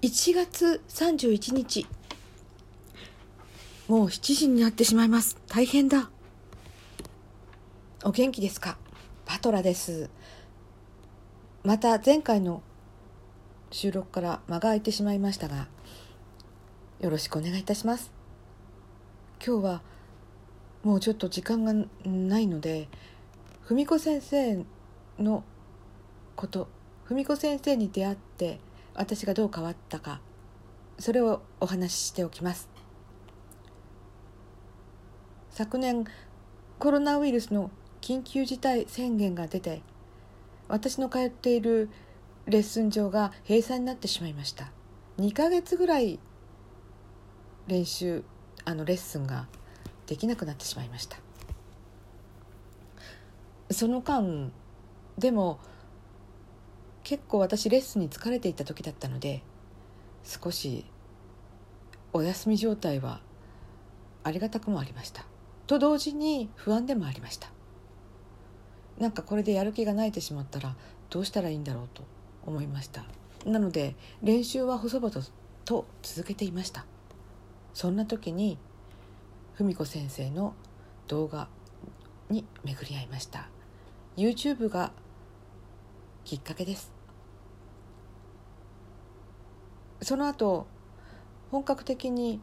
1月31日。もう7時になってしまいます。大変だ。お元気ですか？パトラです。また前回の収録から間が空いてしまいましたがよろしくお願いいたします。今日はもうちょっと時間がないので文子先生のこと文子先生に出会って私がどう変わったかそれをお話ししておきます。昨年コロナウイルスの緊急事態宣言が出て私の通っているレッスン場が閉鎖になってしまいました。2ヶ月ぐらい練習あのレッスンができなくなってしまいました。その間でも結構私レッスンに疲れていた時だったので少しお休み状態はありがたくもありました。と同時に不安でもありました。なんかこれでやる気がないてしまったらどうしたらいいんだろうと思いました。なので練習は細々と続けていました。そんな時に文子先生の動画に巡り合いました。YouTube がきっかけです。その後本格的に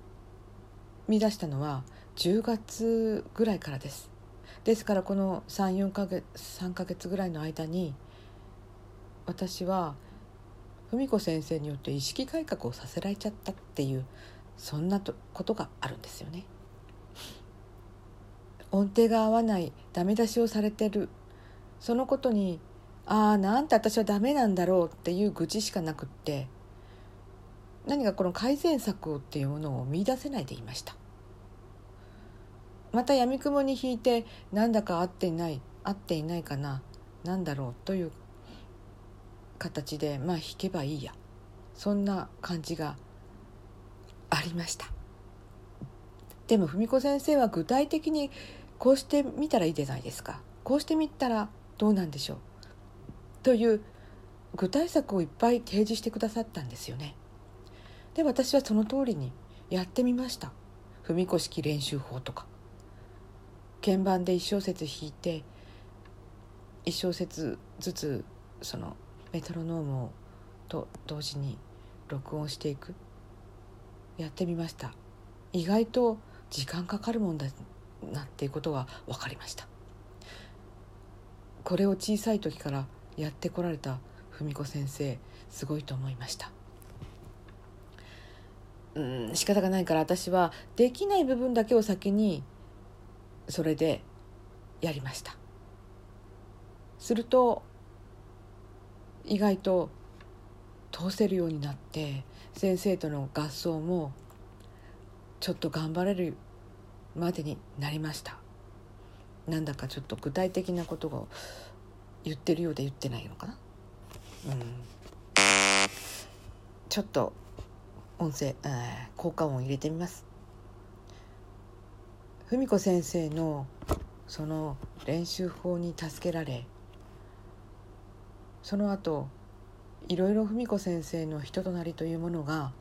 見出したのは10月ぐらいからですですからこの34か月3か月ぐらいの間に私は文子先生によって意識改革をさせられちゃったっていうそんなことがあるんですよね。音程が合わないダメ出しをされてるそのことにああなんて私はダメなんだろうっていう愚痴しかなくって何かこの改善策っていうものを見出せないでいました。またやみくもに引いてなんだか合っていない合っていないかな何だろうという形でまあ弾けばいいや。そんな感じがありました。でも文子先生は具体的にこうしてみたらいいじゃないですか。こうしてみたらどうなんでしょう。という具体策をいっぱい提示してくださったんですよね。で私はその通りにやってみました。文子式練習法とか。鍵盤で1小節弾いて1小節ずつそのメトロノームをと同時に録音していく。やってみました。意外と時間かかるもんだなっていうことが分かりました。これを小さい時からやってこられた文子先生すごいと思いました。うん仕方がないから私はできない部分だけを先にそれでやりました。すると意外と通せるようになって先生との合奏もちょっと頑張れるまでになりました。なんだかちょっと具体的なことを言ってるようで言ってないのかな。うん。ちょっと音声、えー、効果音を入れてみます。文子先生のその練習法に助けられその後いろいろ文子先生の人となりというものが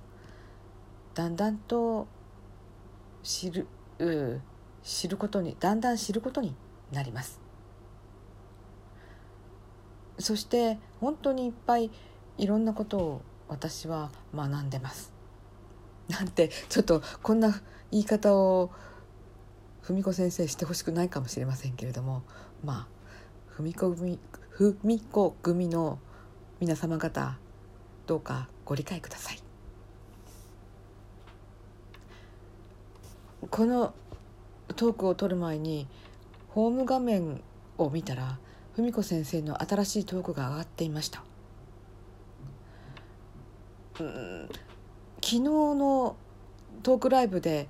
だんだんと知る知ることにだんだん知ることになります。そして本当にいっぱいいろんなことを私は学んでます。なんてちょっとこんな言い方を文子先生してほしくないかもしれませんけれどもまあ文子組文子組の皆様方どうかご理解ください。このトークを取る前にホーム画面を見たら文子先生の新しいトークが上がっていました。うん昨日のトークライブで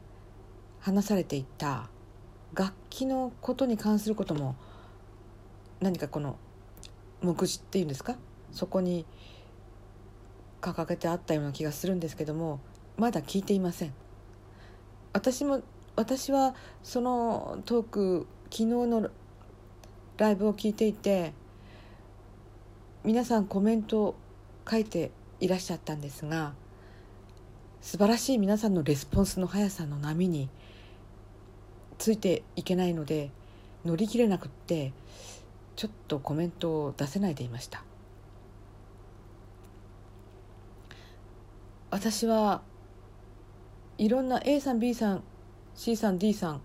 話されていた楽器のことに関することも何かこの目次っていうんですか？そこに掲げてあったような気がするんですけどもまだ聞いていません。私も私はそのトーク昨日のライブを聞いていて皆さんコメントを書いていらっしゃったんですが素晴らしい皆さんのレスポンスの速さの波についていけないので乗り切れなくってちょっとコメントを出せないでいました。私はいろんな A さん B さん C さん D さん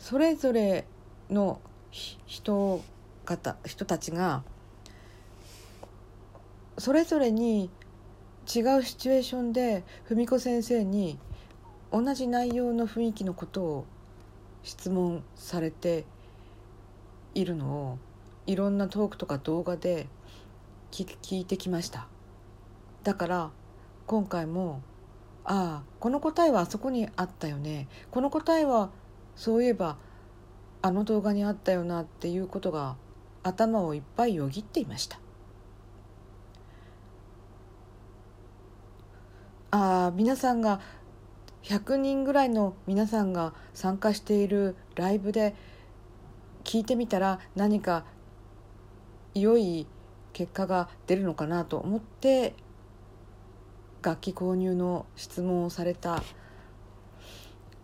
それぞれの人方人たちがそれぞれに違うシチュエーションで文子先生に同じ内容の雰囲気のことを質問されているのをいろんなトークとか動画で聞いてきました。だから今回もああこの答えはあそこにあったよね。この答えはそういえばあの動画にあったよなっていうことが頭をいっぱいよぎっていました。あ皆さんが100人ぐらいの皆さんが参加しているライブで聞いてみたら何か良い結果が出るのかなと思って楽器購入の質問をされた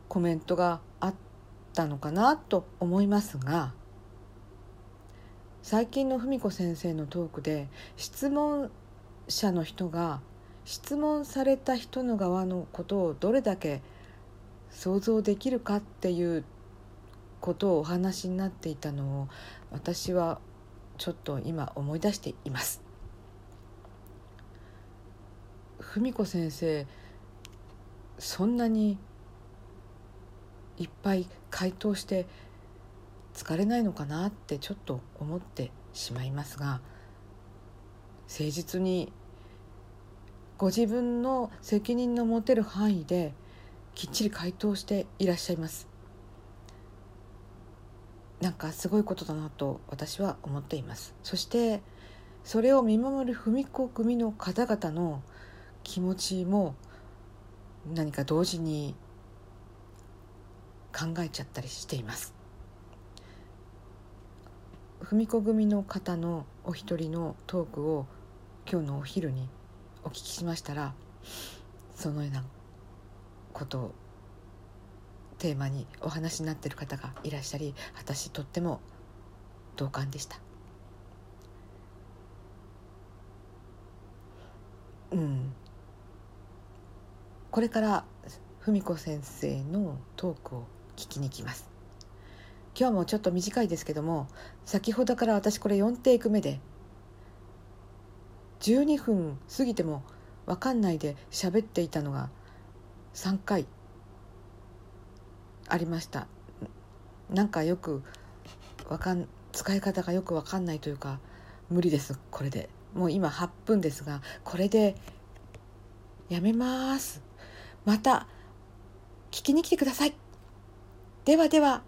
コメントがあったのかなと思いますが最近の文子先生のトークで質問者の人が質問された人の側のことをどれだけ想像できるかっていうことをお話になっていたのを私はちょっと今思い出しています。文子先生そんなにいっぱい回答して疲れないのかなってちょっと思ってしまいますが誠実にご自分の責任の持てる範囲できっちり回答していらっしゃいます。なんかすごいことだなと私は思っています。そしてそれを見守る文子組の方々の気持ちも何か同時に考えちゃったりしています。文子組の方のお一人のトークを今日のお昼にお聞きしましたらそのようなことをテーマにお話になっている方がいらっしゃり私とっても同感でした。うん。これから文子先生のトークを聞きに行きます。今日もちょっと短いですけども先ほどから私これ4テイク目で12分過ぎても分かんないで喋っていたのが3回ありましたなんかよくわかん使い方がよく分かんないというか無理ですこれでもう今8分ですがこれでやめますまた聞きに来てください。ではでは。